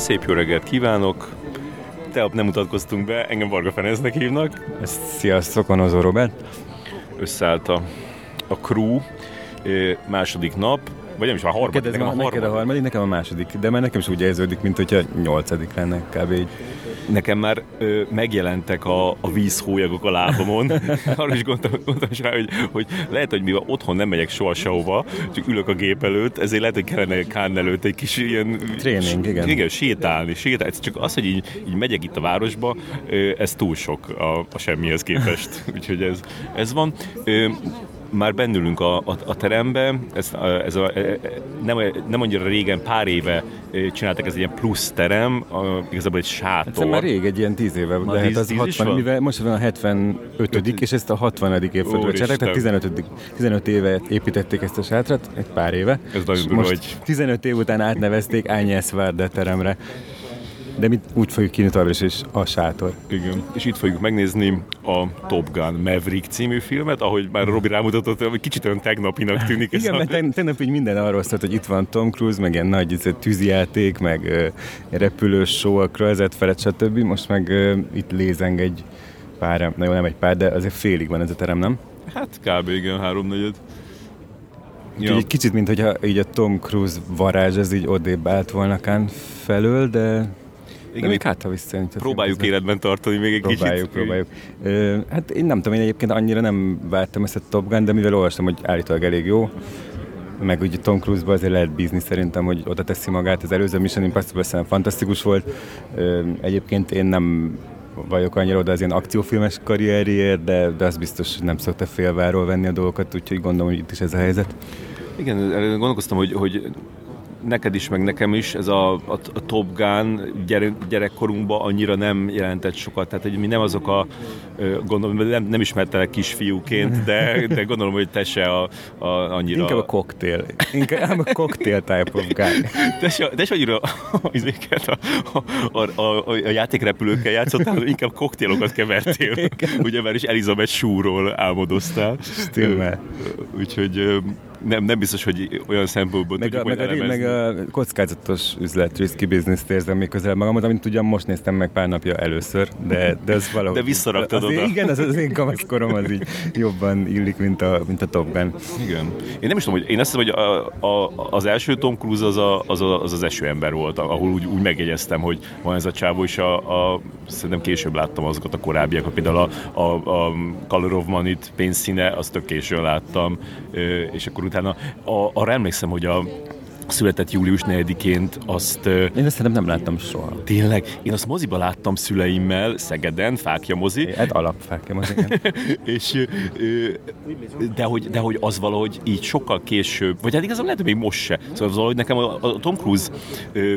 Szép jó reggelt kívánok! Tegnap nem mutatkoztunk be, engem Varga Ferencnek hívnak. Sziasztok, Onozó Robert. Összeállt a, a crew, második nap, vagy nem is már harmadik. Neked, nekem a, neked a harmadik, nekem a második, de már nekem is úgy érződik, mint hogyha nyolcadik lenne kb. így. Nekem már ö, megjelentek a, a vízhólyagok a lábamon. Arra is gondoltam, gondoltam rá, hogy, hogy lehet, hogy mivel otthon nem megyek soha sehova, csak ülök a gép előtt, ezért lehet, hogy kellene Kán előtt egy kis ilyen... Tréning, igen. Igen, sétálni, sétálni. Csak az, hogy így, így megyek itt a városba, ez túl sok a, a semmihez képest. Úgyhogy ez, ez van. Ö, már bennülünk a, a, a terembe, ez, ez a, e, e, nem, nem annyira régen, pár éve csináltak ez egy ilyen plusz terem, a, igazából egy sátor. Ez már rég, egy ilyen tíz éve Na, lehet, az 60, mivel most van a 75 és ezt a 60. évfordulóra csinálták, tehát 15, 15 éve építették ezt a sátrat, egy pár éve. Ez nagyon durva, hogy... 15 év után átnevezték Ányes Várde teremre. De mi úgy fogjuk kinni továbbra is, és a sátor. Igen. És itt fogjuk megnézni a Top Gun Maverick című filmet, ahogy már Robi rámutatott, hogy kicsit olyan tegnapinak tűnik. Igen, mert tegnap, tegnap így minden arról szólt, hogy itt van Tom Cruise, meg ilyen nagy ez, tűzijáték, meg uh, repülős show, a krajzet felett, stb. Most meg itt lézeng egy pár, na jó, nem egy pár, de azért félig van ez a terem, nem? Hát kb. igen, háromnegyed. Ja. Egy kicsit, mint hogyha így a Tom Cruise varázs, ez így odébb állt volna Kán felől, de igen, még hát, ha visszajön. Próbáljuk életben tartani még egy próbáljuk, kicsit. Próbáljuk, próbáljuk. Hát én nem tudom, én egyébként annyira nem vártam ezt a Top Gun, de mivel olvastam, hogy állítólag elég jó, meg ugye Tom Cruise-ba azért lehet bízni szerintem, hogy oda teszi magát. Az előző Mission Impossible szerintem fantasztikus volt. Egyébként én nem vagyok annyira oda az ilyen akciófilmes karrierért, de, de az biztos, hogy nem szokta félváról venni a dolgokat, úgyhogy gondolom, hogy itt is ez a helyzet. Igen, gondolkoztam, hogy, hogy neked is, meg nekem is ez a, a, a Top Gun gyere, gyerekkorunkban annyira nem jelentett sokat. Tehát, hogy mi nem azok a, gondolom, nem, nem ismertelek kisfiúként, de, de gondolom, hogy te se a, a, annyira... Inkább a koktél. Inkább a koktél type of guy. De se, de se annyira a, a, a, a, a játékrepülőkkel játszottál, inkább koktélokat kevertél. Ugye már is Elizabeth Shue-ról álmodoztál. Stimmel. Úgyhogy nem, nem biztos, hogy olyan szempontból meg tudjuk a, meg, a, meg a kockázatos üzlet, risky business érzem még közel magamat, amit ugyan most néztem meg pár napja először, de, de ez valahogy... De visszaraktad oda. Igen, az, az én kamaszkorom az így jobban illik, mint a, mint a Top Gun. Igen. Én nem is tudom, hogy én azt hiszem, hogy a, a, az első Tom Cruise az, a, az, a, az az esőember volt, ahol úgy, úgy megjegyeztem, hogy van ez a csávó, és a, a, szerintem később láttam azokat a korábbiakat, például a, a, a Color of Money-t pénzszíne, azt tök későn láttam, és akkor utána a, arra emlékszem, hogy a született július 4-ként azt... Én ezt nem láttam soha. Tényleg? Én azt moziba láttam szüleimmel, Szegeden, Fákja mozi. Hát Fákja mozi. és, de, hogy, de hogy az valahogy így sokkal később, vagy hát igazából lehet, hogy még most se. Szóval az valahogy nekem a, a Tom Cruise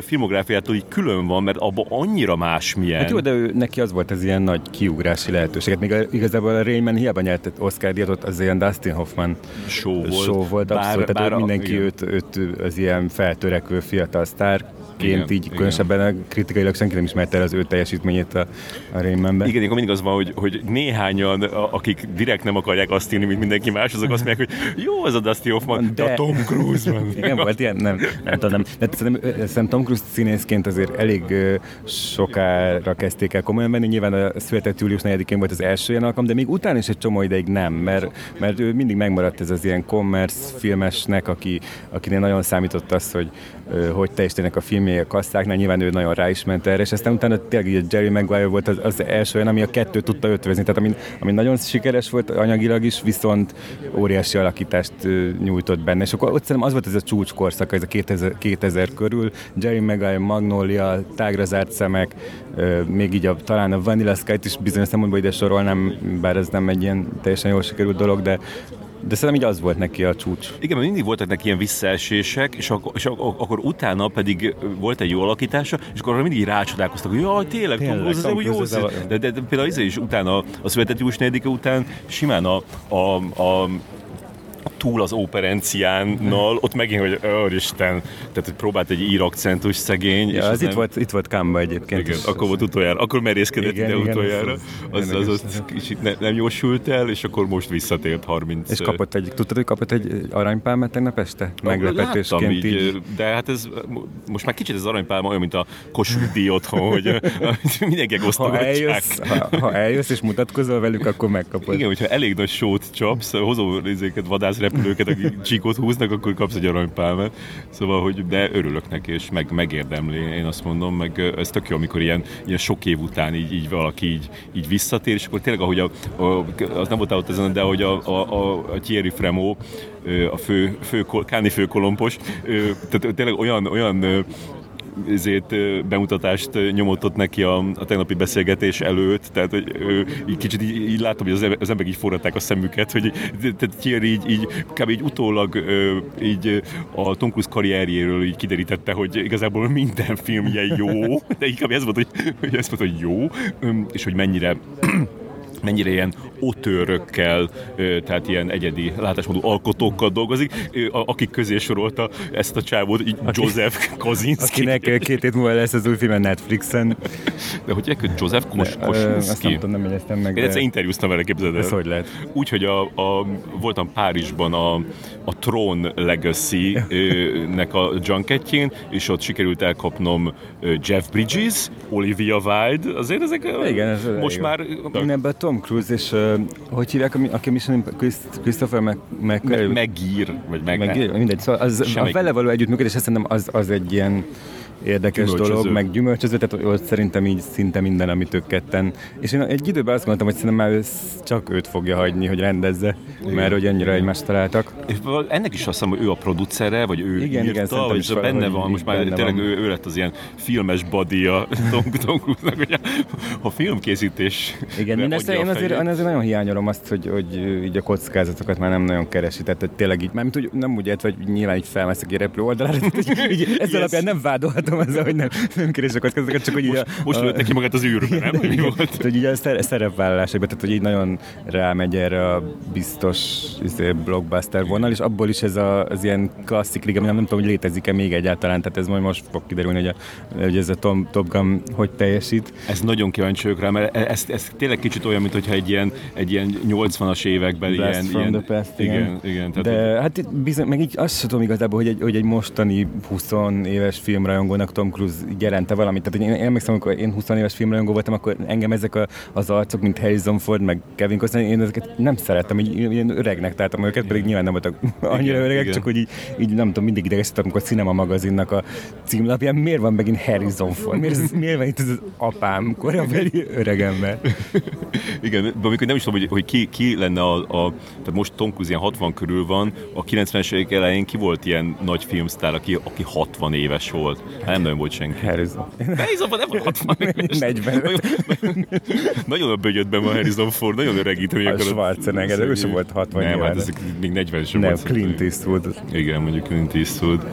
filmográfiától így külön van, mert abban annyira más milyen. Hát jó, de ő, neki az volt az ilyen nagy kiugrási lehetőséget. Még a, igazából a Rayman hiába nyert Oscar díjat, az ilyen Dustin Hoffman show volt. Show volt abszolút. Bár, Tehát bár mindenki őt, őt, az ilyen feltörekvő fiatal sztár ként így igen. különösebben kritikailag senki nem ismerte el az ő teljesítményét a, a Raymondben. Igen, akkor mindig az van, hogy, hogy néhányan, akik direkt nem akarják azt írni, mint mindenki más, azok azt mondják, hogy jó, az a Dusty Hoffman, de a Tom Cruise van. Igen, volt ilyen? Nem, nem tudom. De szerintem, szerintem Tom Cruise színészként azért elég sokára kezdték el komolyan menni. Nyilván a született július 4-én volt az első ilyen alkalom, de még utána is egy csomó ideig nem, mert, mert ő mindig megmaradt ez az ilyen commerce filmesnek, aki, akinél nagyon számított az, hogy hogy teljesítenek a filmjei a kasszáknál, nyilván ő nagyon rá is ment erre, és aztán utána tényleg a Jerry Maguire volt az, az első olyan, ami a kettő tudta ötvözni, tehát ami, ami nagyon sikeres volt anyagilag is, viszont óriási alakítást nyújtott benne, és akkor ott szerintem az volt ez a csúcskorszak, ez a 2000, 2000 körül, Jerry Maguire, Magnolia, tágra zárt szemek, még így a, talán a Vanilla Sky-t is bizonyos szempontból ide sorolnám, bár ez nem egy ilyen teljesen jól sikerült dolog, de de szerintem így az volt neki a csúcs. Igen, mert mindig voltak neki ilyen visszaesések, és akkor, és akkor, akkor utána pedig volt egy jó alakítása, és akkor mindig rácsodálkoztak, hogy jaj, tényleg, tényleg az jó a... de, de, de, például is utána, a született július után simán a, a, a túl az operenciánnal, ott megint, hogy Isten, tehát hogy próbált egy ír akcentus szegény. Ja, és az nem... itt volt, itt volt Kamba egyébként. Igen, is. akkor volt utoljára, akkor merészkedett Igen, ide igen, utoljára, az- az, az, az, az kicsit ne, nem jósult el, és akkor most visszatért 30. És kapott egy, tudtad, hogy kapott egy aranypálmát tegnap este? Láttam Meglepetésként így, így. de hát ez most már kicsit az aranypálma olyan, mint a Kossuth díj otthon, hogy mindenkinek Ha osztogatják. eljössz, ha, ha eljössz és mutatkozol velük, akkor megkapod. Igen, hogyha elég nagy sót csapsz, hozó ezeket vadászrepülőket, akik csíkot húznak, akkor kapsz egy aranypálmát. Szóval, hogy de örülök neki, és meg, megérdemli, én azt mondom, meg ez tök jó, amikor ilyen, ilyen sok év után így, így valaki így, így visszatér, és akkor tényleg, ahogy a, a, az nem voltál ott ezen, de hogy a, a, a, a Thierry Fremont, ö, a fő, fő, káni főkolompos, tehát tényleg olyan, olyan ö, bemutatást nyomott ott neki a, a tegnapi beszélgetés előtt, tehát hogy így kicsit így, így látom, hogy az, em- az emberek így forratták a szemüket, hogy tehát Thierry így, így kb. így utólag így a Tom Cruise karrierjéről így kiderítette, hogy igazából minden filmje jó, de inkább ez volt, hogy, hogy ez volt, hogy jó, és hogy mennyire mennyire ilyen otőrökkel, tehát ilyen egyedi látásmódú alkotókkal dolgozik, akik közé sorolta ezt a csávót, így Joseph Kosinski. Akinek két hét múlva lesz az új film a Netflixen. De hogy egy Joseph Kos- Azt nem tudom, nem jegyeztem meg. Én de egyszer interjúztam vele, képzeld el. Ez hogy lehet? Úgy, hogy a, a, voltam Párizsban a, a Tron Legacy-nek a junketjén, és ott sikerült elkapnom Jeff Bridges, Olivia Wilde, azért ezek Igen, ez most már ebben a Tom Cruise és uh, hogy hívják, aki Mission Imp- Christ- Christopher Mac, Mac, me- megír, vagy meg, meg, mindegy, szóval az, Semmi. a vele való együttműködés, szerintem az, az egy ilyen érdekes dolog, meg gyümölcsöző, tehát ott szerintem így szinte minden, amit ők ketten. És én egy időben azt mondtam, hogy szerintem már csak őt fogja hagyni, hogy rendezze, mert hogy annyira egymást találtak. És ennek is azt hiszem, hogy ő a producere, vagy ő Igen, írta, igen, vagy is benne valahogy van, most már benne tényleg van. ő, ő, lett az ilyen filmes body a Tom, Tom Cruise-nak, hogy a, a filmkészítés Igen, én, ezt, adja a én azért, én azért nagyon hiányolom azt, hogy, hogy így a kockázatokat már nem nagyon keresi, tehát hogy tényleg így, nem, úgy, nem úgy értve, hogy nyilván így felmeszek egy repülő oldalára, tehát, hogy így, ez Yes. alapján nem vádolhatom ezzel, hogy nem, nem keresi a kockázatokat, csak hogy így a, Most lőtte ki magát az űrbe, nem? Mi volt? Tehát, hogy így a szer- szerepvállalásokban, tehát hogy így nagyon rámegy erre a biztos izé, blockbuster vonal, és abból is ez a, az ilyen klasszik liga, nem, nem tudom, hogy létezik-e még egyáltalán, tehát ez majd most fog kiderülni, hogy, a, hogy ez a Tom, Top Gun hogy teljesít. Ez nagyon kíváncsi vagyok rá, mert ez, ez tényleg kicsit olyan, mintha egy ilyen, egy ilyen 80-as években Blast ilyen... from ilyen the past, igen. igen. igen tehát, De hát bizony, meg így azt sem tudom igazából, hogy egy, hogy egy mostani 20 éves filmrajongónak Tom Cruise jelente valamit. Tehát én, én emlékszem, amikor én 20 éves filmrajongó voltam, akkor engem ezek a, az arcok, mint Harrison Ford, meg Kevin Costner, én ezeket nem szerettem, így ilyen öregnek találtam őket, pedig nyilván nem voltak annyira Igen, öregek, igen. csak hogy így, így nem tudom, mindig idegesítettem, amikor a Cinema magazinnak a címlapján miért van megint Harrison Ford? Miért, miért van itt ez az apám, korabeli öregember? Igen, de amikor nem is tudom, hogy, hogy ki, ki lenne a, a, tehát most Tom Cruise ilyen 60 körül van, a 90-es évek elején ki volt ilyen nagy filmsztár, aki, aki 60 éves volt? Hát nem nagyon volt senki. Harrison. Harrison Ford nem volt 60 éves. 45. Nagyon a bögyödben van Harrison Ford, nagyon öregítő. A Schwarzenegger, de ő sem volt 60 Nem, hát éves. ez még 40 sem Nem, volt. Clint Eastwood. Igen, mondjuk Clint Eastwood.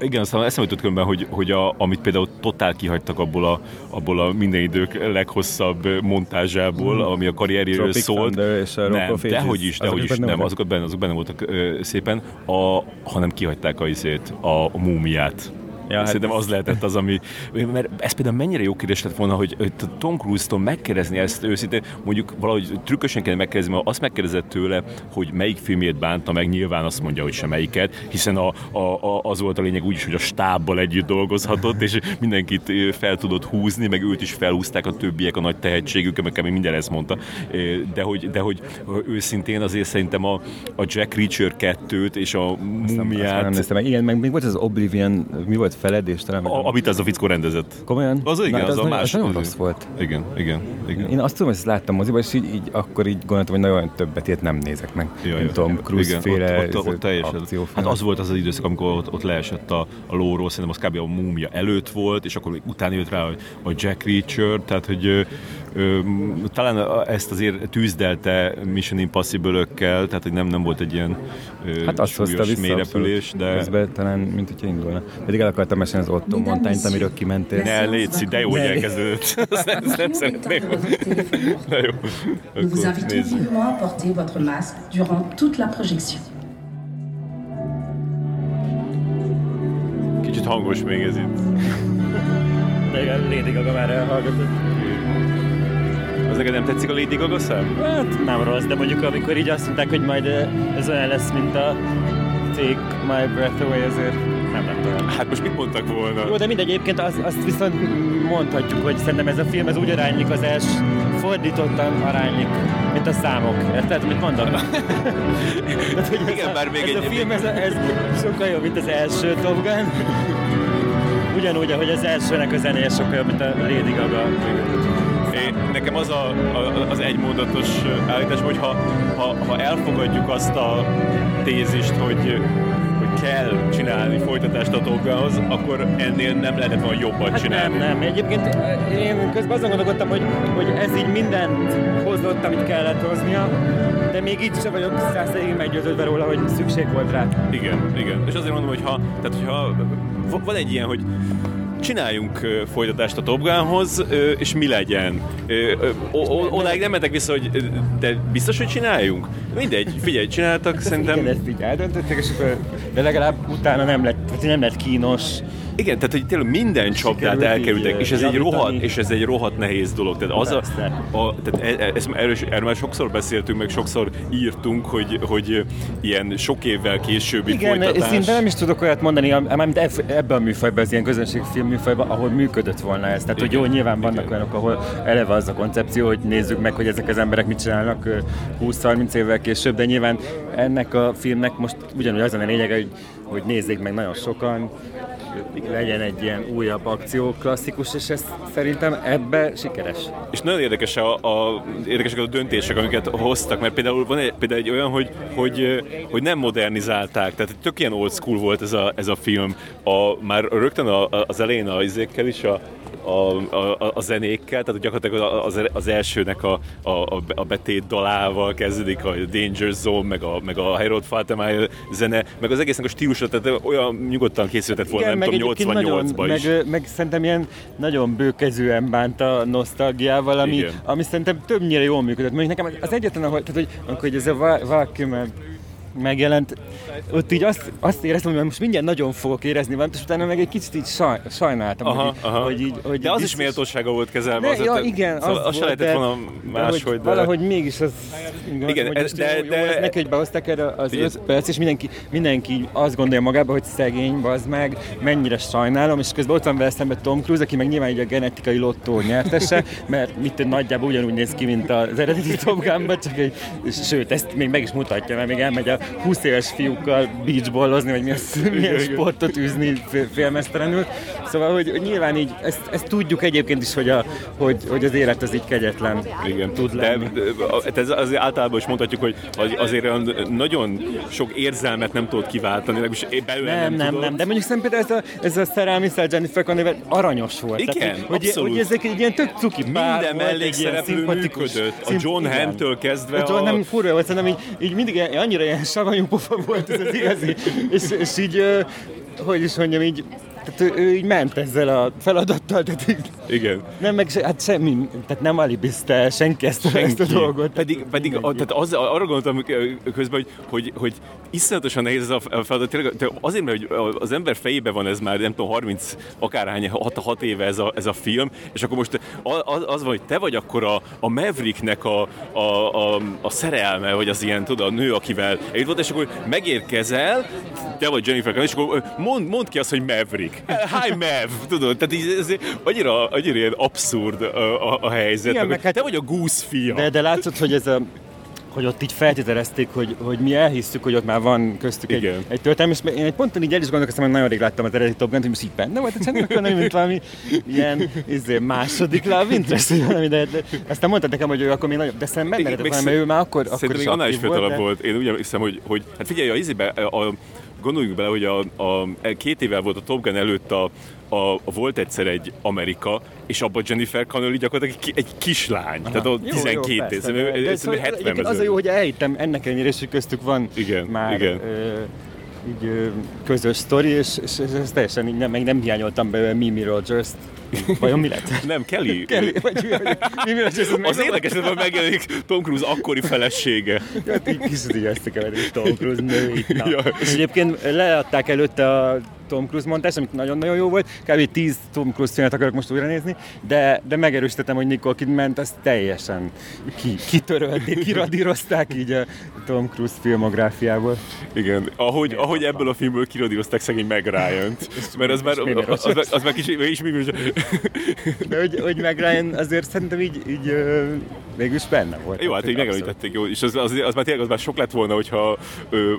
Igen, aztán eszembe jutott különben, hogy, hogy a, amit például totál kihagytak abból a, abból a minden idők leghosszabb montázsából, ami a karrierjéről szólt. Thunder és a nem, dehogy is, dehogy is, nem, azok benne, azok benne voltak ö, szépen, a, hanem kihagyták a izét, a, a múmiát. Ja, hát Szerintem az lehetett az, ami... Mert ez például mennyire jó kérdés lett volna, hogy hogy Tom Cruise-tól megkérdezni ezt őszintén, mondjuk valahogy trükkösen kell megkérdezni, mert azt megkérdezett tőle, hogy melyik filmjét bánta meg, nyilván azt mondja, hogy semmelyiket, hiszen a, a, a, az volt a lényeg úgyis, hogy a stábbal együtt dolgozhatott, és mindenkit fel tudott húzni, meg őt is felhúzták a többiek a nagy tehetségükkel, meg minden ezt mondta. De hogy, de hogy őszintén azért szerintem a, a Jack Reacher 2-t és a Azt nem Mumiát, néztem meg. Igen, meg még volt az Oblivion, mi volt feledés talán? a, amit az a fickó rendezett. Komolyan? Az igen, Na, hát az a nagyon- más- nagyon rossz volt. Igen, igen, igen. Én azt tudom, hogy ezt láttam moziba, és így, így akkor így gondoltam, hogy nagyon többet ilyet nem nézek meg. Ja, nem ja. tudom, Cruise Igen, féle ott, ott, ott teljesen. Hát az volt az az időszak, amikor ott, ott leesett a, a lóról, szerintem az kb. a múmia előtt volt, és akkor utána jött rá a, a Jack Reacher, tehát hogy ö, ö, talán ezt azért tűzdelte Mission Impossible-ökkel, tehát hogy nem, nem volt egy ilyen ö, Hát azt hozta vissza mélyrepülés, abszolút. de... Közben talán, mint hogyha indulna. Pedig el akartam mesélni az Otto montányt, amiről kimentél. Ne, légy de jó, hogy elkezdődött. Azt nem, nem szeretném. Na jó. Vous invitons vivement à porter votre masque durant toute la projection. Kicsit hangos még ez itt. De igen, Lady Gaga már elhallgatott. Az neked nem tetszik a Lady Gaga szem? Hát nem rossz, de mondjuk amikor így azt mondták, hogy majd eh, ez olyan lesz, mint a Take My Breath Away, azért nem lett olyan. Hát most mit mondtak volna? Jó, de mindegy, egyébként azt, azt viszont mondhatjuk, hogy szerintem ez a film ez úgy aránylik az els, fordítottan aránylik, mint a számok. Érted, mit mondok? Tehát, hogy Igen, a, bár még ez a egy- film, ez, ez sokkal jobb, mint az első Top Gun. Ugyanúgy, ahogy az elsőnek a zenéje sokkal jobb, mint a Lady Gaga. Nekem az a, a, az egymondatos állítás, hogy ha, ha, ha elfogadjuk azt a tézist, hogy kell csinálni folytatást a Top Gunhoz, akkor ennél nem lehetett volna jobban Hát csinálni. nem, nem. Egyébként eh, én közben azon gondolkodtam, hogy, hogy ez így mindent hozott, amit kellett hoznia, de még így sem vagyok százszerűen meggyőződve róla, hogy szükség volt rá. Igen, igen. És azért mondom, hogy ha, tehát hogyha van egy ilyen, hogy csináljunk folytatást a Top Gunhoz, és mi legyen? Odáig nem mentek vissza, hogy de biztos, hogy csináljunk? Mindegy, figyelj, csináltak, szerintem... Igen, ezt így eldöntötték, és akkor, de legalább utána nem lett, nem lett kínos. Igen, tehát hogy tényleg minden csapdát elkerültek, így, és ez egy rohadt, és ez egy rohadt nehéz dolog. Tehát az a, a tehát e- e- ezt, erről, erről már sokszor beszéltünk, meg sokszor írtunk, hogy, hogy ilyen sok évvel későbbi Igen, folytatás. szinte nem is tudok olyat mondani, mármint eb- ebben a műfajban, az ilyen közönségfilm műfajban, ahol működött volna ez. Tehát, hogy jó, Igen, nyilván vannak igen. olyanok, ahol eleve az a koncepció, hogy nézzük meg, hogy ezek az emberek mit csinálnak ö, 20-30 évvel később, de nyilván ennek a filmnek most ugyanúgy az a lényege, hogy, hogy nézzék meg nagyon sokan, legyen egy ilyen újabb akció klasszikus, és ez szerintem ebbe sikeres. És nagyon érdekes a, a, érdekesek a döntések, amiket hoztak, mert például van egy, például egy olyan, hogy, hogy, hogy nem modernizálták, tehát tök ilyen old school volt ez a, ez a film. A, már rögtön a, a- az elején a izékkel is, a, a, a, a zenékkel, tehát gyakorlatilag az, az elsőnek a, a, a- betét dalával kezdődik, a Danger Zone, meg a, meg a Harold Faltermeyer zene, meg az egésznek a stílusa, tehát olyan nyugodtan készültett volna, nem tudom, egyébként 88-ban is. Meg, meg szerintem ilyen nagyon bőkezűen bánt a nosztalgiával, ami, Igen. ami szerintem többnyire jól működött. Mondjuk nekem az egyetlen, ahol, tehát, hogy, amikor hogy ez a Va- Valkyrie megjelent, ott így azt, azt éreztem, hogy most mindjárt nagyon fogok érezni valamit, és utána meg egy kicsit így saj, sajnáltam, Aha, hogy, így- aha. hogy, így, hogy de az is biztos- méltósága volt kezelve. de, az, ja, igen, szóval az, az se lehetett volna máshogy, hogy de... Valahogy mégis az... Igen, hogy ez- de- jó, jó, de- ez neki, hogy behozták erre az Figyelj, 5 perc, és mindenki, mindenki azt gondolja magába, hogy szegény, bazd meg, mennyire sajnálom, és közben ott van vele szemben Tom Cruise, aki meg nyilván így a genetikai lottó nyertese, mert mit nagyjából ugyanúgy néz ki, mint az eredeti Top Gunban, csak egy, sőt, ezt még meg is mutatja, mert még elmegy a 20 éves fiúkkal beachballozni, vagy mi az, milyen sportot űzni fél- félmeztelenül. Szóval, hogy, hogy nyilván így, ezt, ezt, tudjuk egyébként is, hogy, a, hogy, hogy az élet az így kegyetlen Igen, tud lenni. de de ez azért általában is mondhatjuk, hogy az- azért nagyon sok érzelmet nem tudod kiváltani, legalábbis belőle Nem, nem, nem, tudod. nem, de mondjuk szerintem például ez a, ez a szerelmi Jennifer Connelly aranyos volt. Igen, Tehát, hogy, abszolút. hogy, ezek egy ilyen tök cuki pár Minden mellékszereplő működött. A John. Hamm-től kezdve A John a- nem furcsa volt, szerintem így, így mindig annyira ilyen savanyú pofa volt ez az igazi, és, és így, hogy is mondjam, így, tehát ő, ő így ment ezzel a feladattal, tehát így, Igen. nem meg se, hát semmi, tehát nem alibizte senki ezt, a- ezt a Senki. dolgot. Pedig, pedig a, tehát az, arra gondoltam közben, hogy, hogy, hogy iszonyatosan nehéz ez a feladat. Tényleg, azért, mert hogy az ember fejében van ez már, nem tudom, 30 akárhány, 6, 6 éve ez a, ez a film, és akkor most az, az van, hogy te vagy akkor a, a Mavericknek a, a, a, a szerelme, vagy az ilyen, tudod, a nő, akivel együtt volt, és akkor megérkezel, te vagy Jennifer Connelly, és akkor mond, mond ki azt, hogy Maverick. Hi Mav, tudod, tehát így, ez annyira, annyira ilyen abszurd a, a, a helyzet. Igen, meg, hát- te vagy a Goose fia. De, de látszott, hogy ez a hogy ott így feltételezték, hogy, hogy mi elhisztük, hogy ott már van köztük egy, Igen. egy történelmi, és én egy ponton így el is gondolkoztam, hogy nagyon rég láttam az eredeti Top Gun-t, hogy most így benne volt a Connelly, mint valami ilyen izé, második love interest, vagy valami, de, de, aztán mondtad nekem, hogy ő akkor még nagyobb, de szerintem benne még volna, mert ő már akkor, akkor is még annál is fiatalabb de- volt. Én úgy hiszem, hogy, hogy hát figyelj, a izébe, a, gondoljunk bele, hogy a, a, két évvel volt a Top Gun előtt a, a, volt egyszer egy Amerika, és abban Jennifer Connelly gyakorlatilag egy, egy kislány. Aha. Tehát ott 12 jó, persze, de- szóval 70 egyébként Az a jó, hogy elhittem ennek ellenére, is, köztük van Igen, már igen. Ö, így ö, közös sztori, és, és, és ez teljesen így nem, meg nem hiányoltam belőle Mimi Rogers-t. Vajon mi lett? Nem, Kelly. Kelly, vagy mi, vagy Mimi Rogers, ez Az érdekes, hogy megjelenik Tom Cruise akkori felesége. Hát így kicsit így összekeverik Tom Cruise női. Ja. És egyébként leadták előtte a Tom Cruise montás, amit nagyon-nagyon jó volt. Kb. 10 Tom Cruise filmet akarok most újra nézni, de, de megerősítettem, hogy Nicole Kidman azt teljesen ki, kitörölték, kiradírozták így a Tom Cruise filmográfiából. Igen, ahogy, ahogy ebből a filmből kiradírozták szegény meg ryan mert az már, és az, az, az már kis, és Mimi De hogy, hogy meg Ryan azért szerintem így, így ö, végülis benne volt. Jó, hát így megemlítették, jó, és az, az, az, már tényleg az már sok lett volna, hogyha ö,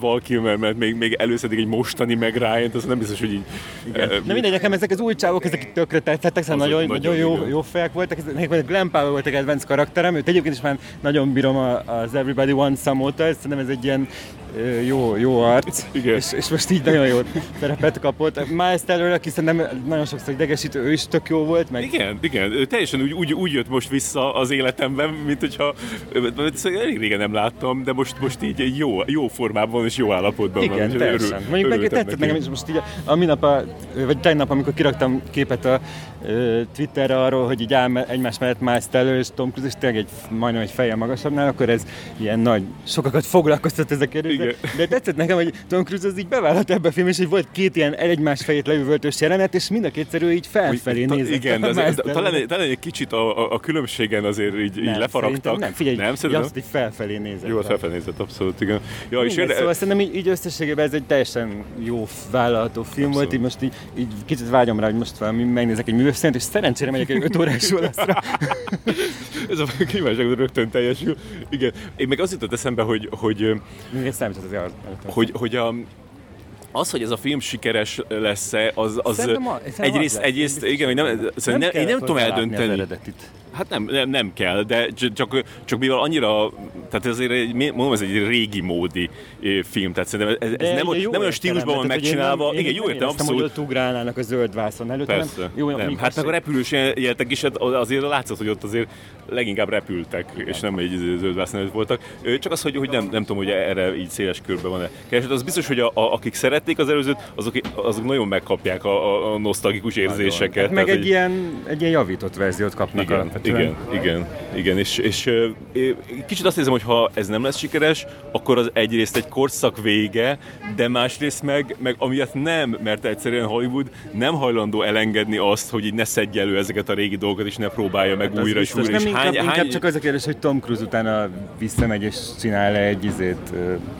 Val Kilmer, mert még, még előszedik egy mostani meg ryan az nem biztos, hogy így... Igen. Na mindegy, nekem ezek az új csávok, ezek tökre tetszettek, szóval nagyon, nagyon, jó, igen. jó fejek voltak. Nekem a Glenn Powell volt a kedvenc karakterem, őt egyébként is már nagyon bírom az Everybody Wants Some óta, szerintem ez egy ilyen ö, jó, jó arc, Igen. és, és, most így nagyon jó szerepet kapott. Miles Teller, aki szerintem nagyon sokszor idegesítő, ő is tök jó volt, meg Igen, igen, ő teljesen úgy, úgy, úgy jött most vissza az életemben, mint hogyha szóval elég régen nem láttam, de most, most így jó, jó formában és jó állapotban van. Igen, teljesen. örül- Mondjuk meg tetszett neki. nekem is most így a, a minap, a, vagy tegnap, amikor kiraktam képet a ö, Twitterre arról, hogy így áll egymás mellett Miles Teller és Tom Cruise, és tényleg egy, majdnem egy fejjel magasabbnál, akkor ez ilyen nagy, sokakat foglalkoztat ez a kérdés. De, tetszett nekem, hogy Tom Cruise az így bevállalt ebbe a film, és hogy volt két ilyen egymás fejét leüvöltős jelenet, és mind a kétszer ő így felfelé nézett. Igen, de Miles de, talán, egy- talán egy kicsit a, a, a különbségen azért így, így Nem, lefaragtak. szerintem Nem, figyelj, nem szerintem? azt így felfelé nézett. Jó, felfelnézett, abszolút, igen. Ja, és Mindegy, érde, szóval szerintem így, így összességében ez egy teljesen jó vállalható film Abszolút. volt, így most így, így kicsit vágyom rá, hogy most valami megnézek egy művészent, és szerencsére megyek egy 5 órás válaszra. ez a kívánság rögtön teljesül. Igen. Én meg az jutott eszembe, hogy, hogy, Művész számított az hogy, hogy a, az, hogy ez a film sikeres lesz-e, az, az Szerintem a- szerintem egyrészt, az lesz. egyrészt, igen, hogy nem, szóval nem, én nem tudom eldönteni. Az eredetit. Hát nem, nem, nem kell, de csak, csak mivel annyira, tehát ezért egy, mondom, ez egy régi módi film, tehát szerintem ez, ez De nem, nem olyan stílusban van hogy én megcsinálva, nem- igen, jó értem, abszolút. hogy ott ugrálnának a zöld vászon előtt, Persze. hanem jó, nem. Hát meg a repülős jeltek is, hát azért látszott, hogy ott azért leginkább repültek, és nem egy zöld vászon előtt voltak. Csak az, hogy, hogy nem, nem tudom, hogy erre így széles körben van-e keresett. Az biztos, hogy a, a, akik szerették az előzőt, azok, azok nagyon megkapják a, a, a nosztalgikus érzéseket. Hát meg Tehát, egy ilyen, egy ilyen javított verziót kapnak igen, alapvetően. igen, igen, igen, és, és kicsit azt érzem, hogy ha ez nem lesz sikeres, akkor az egyrészt egy korszak vége, de másrészt meg, meg amiatt nem, mert egyszerűen Hollywood nem hajlandó elengedni azt, hogy így ne szedje elő ezeket a régi dolgokat, és ne próbálja meg Hát újra és újra. Nem, és inkább, inkább csak az a kérdés, hogy Tom Cruise utána visszamegy és csinál egy izét,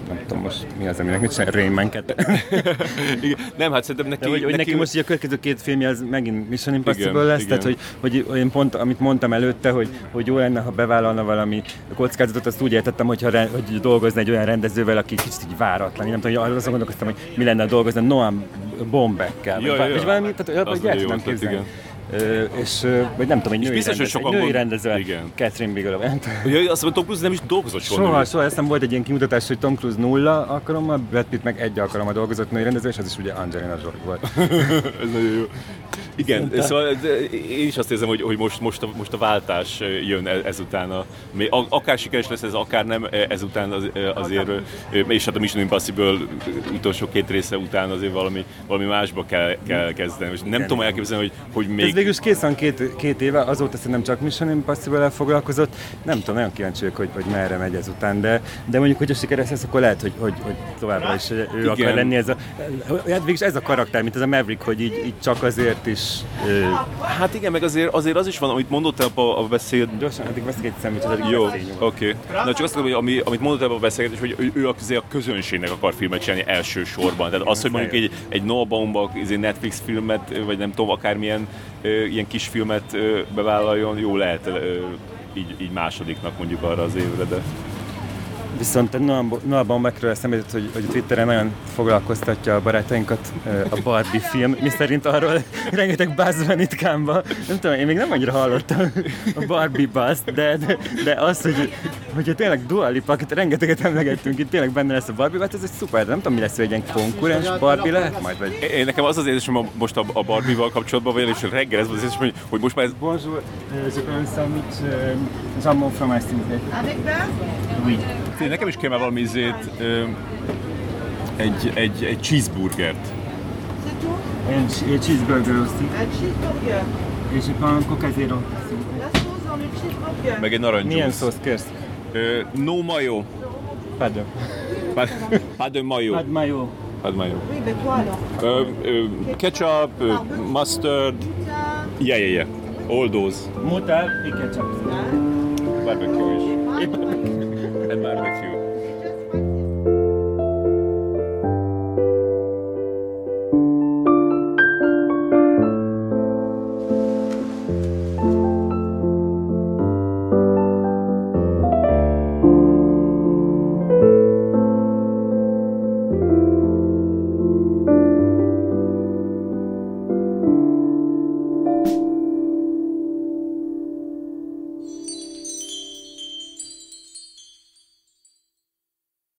nem tudom most mi az, aminek mit csinál, Rain Man 2. Igen. Nem, hát szerintem neki, De hogy, hogy neki, most így a következő két filmje az megint Mission Impossible Igen, lesz, igen. tehát hogy, hogy én pont, amit mondtam előtte, hogy, hogy jó lenne, ha bevállalna valami kockázatot, azt úgy értettem, hogyha, re- hogy dolgozna egy olyan rendezővel, aki kicsit így váratlan. Én nem tudom, hogy azon gondolkoztam, hogy mi lenne dolgozni Noam Bombekkel, vagy, vagy valami, tehát hogy el ötlet, képzelni. Ö, és, vagy nem tudom, egy női, biztos, hogy rendező, egy női rendezővel, Igen. Catherine Bigelow. nem tudom. Ja, azt mondom, Tom Cruise nem is dolgozott soha. Soha, soha, aztán volt egy ilyen kimutatás, hogy Tom Cruise nulla alkalommal, Brad Pitt meg egy alkalommal dolgozott női rendező, és az is ugye Angelina Jolie volt. Ez nagyon jó. Igen, szóval de én is azt érzem, hogy, hogy most, most, a, most a váltás jön e- ezután. A, akár sikeres lesz ez, akár nem, e- ezután az, azért, és hát a Mission Impossible utolsó két része után azért valami, valami másba kell, kell kezdeni. És nem tudom elképzelni, hogy, hogy Ez még... végül is kész van két, két éve, azóta szerintem csak Mission Impossible-el foglalkozott. Nem tudom, nagyon kíváncsi vagyok, hogy, hogy merre megy ezután, de, de mondjuk, hogy a sikeres lesz, akkor lehet, hogy, hogy, hogy továbbra is ő Igen. akar lenni ez a... Hát végülis ez a karakter, mint ez a Maverick, hogy így, így csak azért is... Ö, Hát igen, meg azért, azért az is van, amit mondott a, a beszéd, gyorsan, addig veszek egy szemét, az Jó, oké. Okay. Na csak azt mondom, hogy ami, amit mondott ebben a beszélgetés, hogy ő, azért a közönségnek akar filmet csinálni elsősorban. Tehát az, hogy mondjuk egy, egy Noah Baumbach izé Netflix filmet, vagy nem tudom, akármilyen ilyen kis filmet bevállaljon, jó lehet így, így másodiknak mondjuk arra az évre, de Viszont Noah Baumbachről eszembe jutott, hogy, hogy Twitteren nagyon foglalkoztatja a barátainkat a Barbie film, mi szerint arról rengeteg buzz van itt Kámba. Nem tudom, én még nem annyira hallottam a Barbie buzz, de, de, de az, hogy hogyha tényleg Dua Lipa, akit rengeteget emlegettünk, itt tényleg benne lesz a Barbie, hát ez egy szuper, nem tudom, mi lesz, hogy egy ilyen konkurens Barbie lehet majd, vagy... Én nekem az az érzésem a- most a, a Barbie-val kapcsolatban, vagy és reggel ez az érzésem, hogy, hogy most már ez Bonjour, je peux un sandwich euh, jambon fromage s'il vous plaît. Avec beurre Oui. Én nekem is kéne valami izét, ö, egy, egy, egy cheeseburgert. Et, et cheeseburger aussi. Je prends un coca zero. Meg egy narancsjuice. Milyen szószt kérsz? Ö, no mayo. Pardon. De mayo. Pad mayo. Pas de mayo. Ö, ö, ketchup, ö, mustard. Yeah, yeah, yeah. All those. Et ketchup. Barbecue is. you.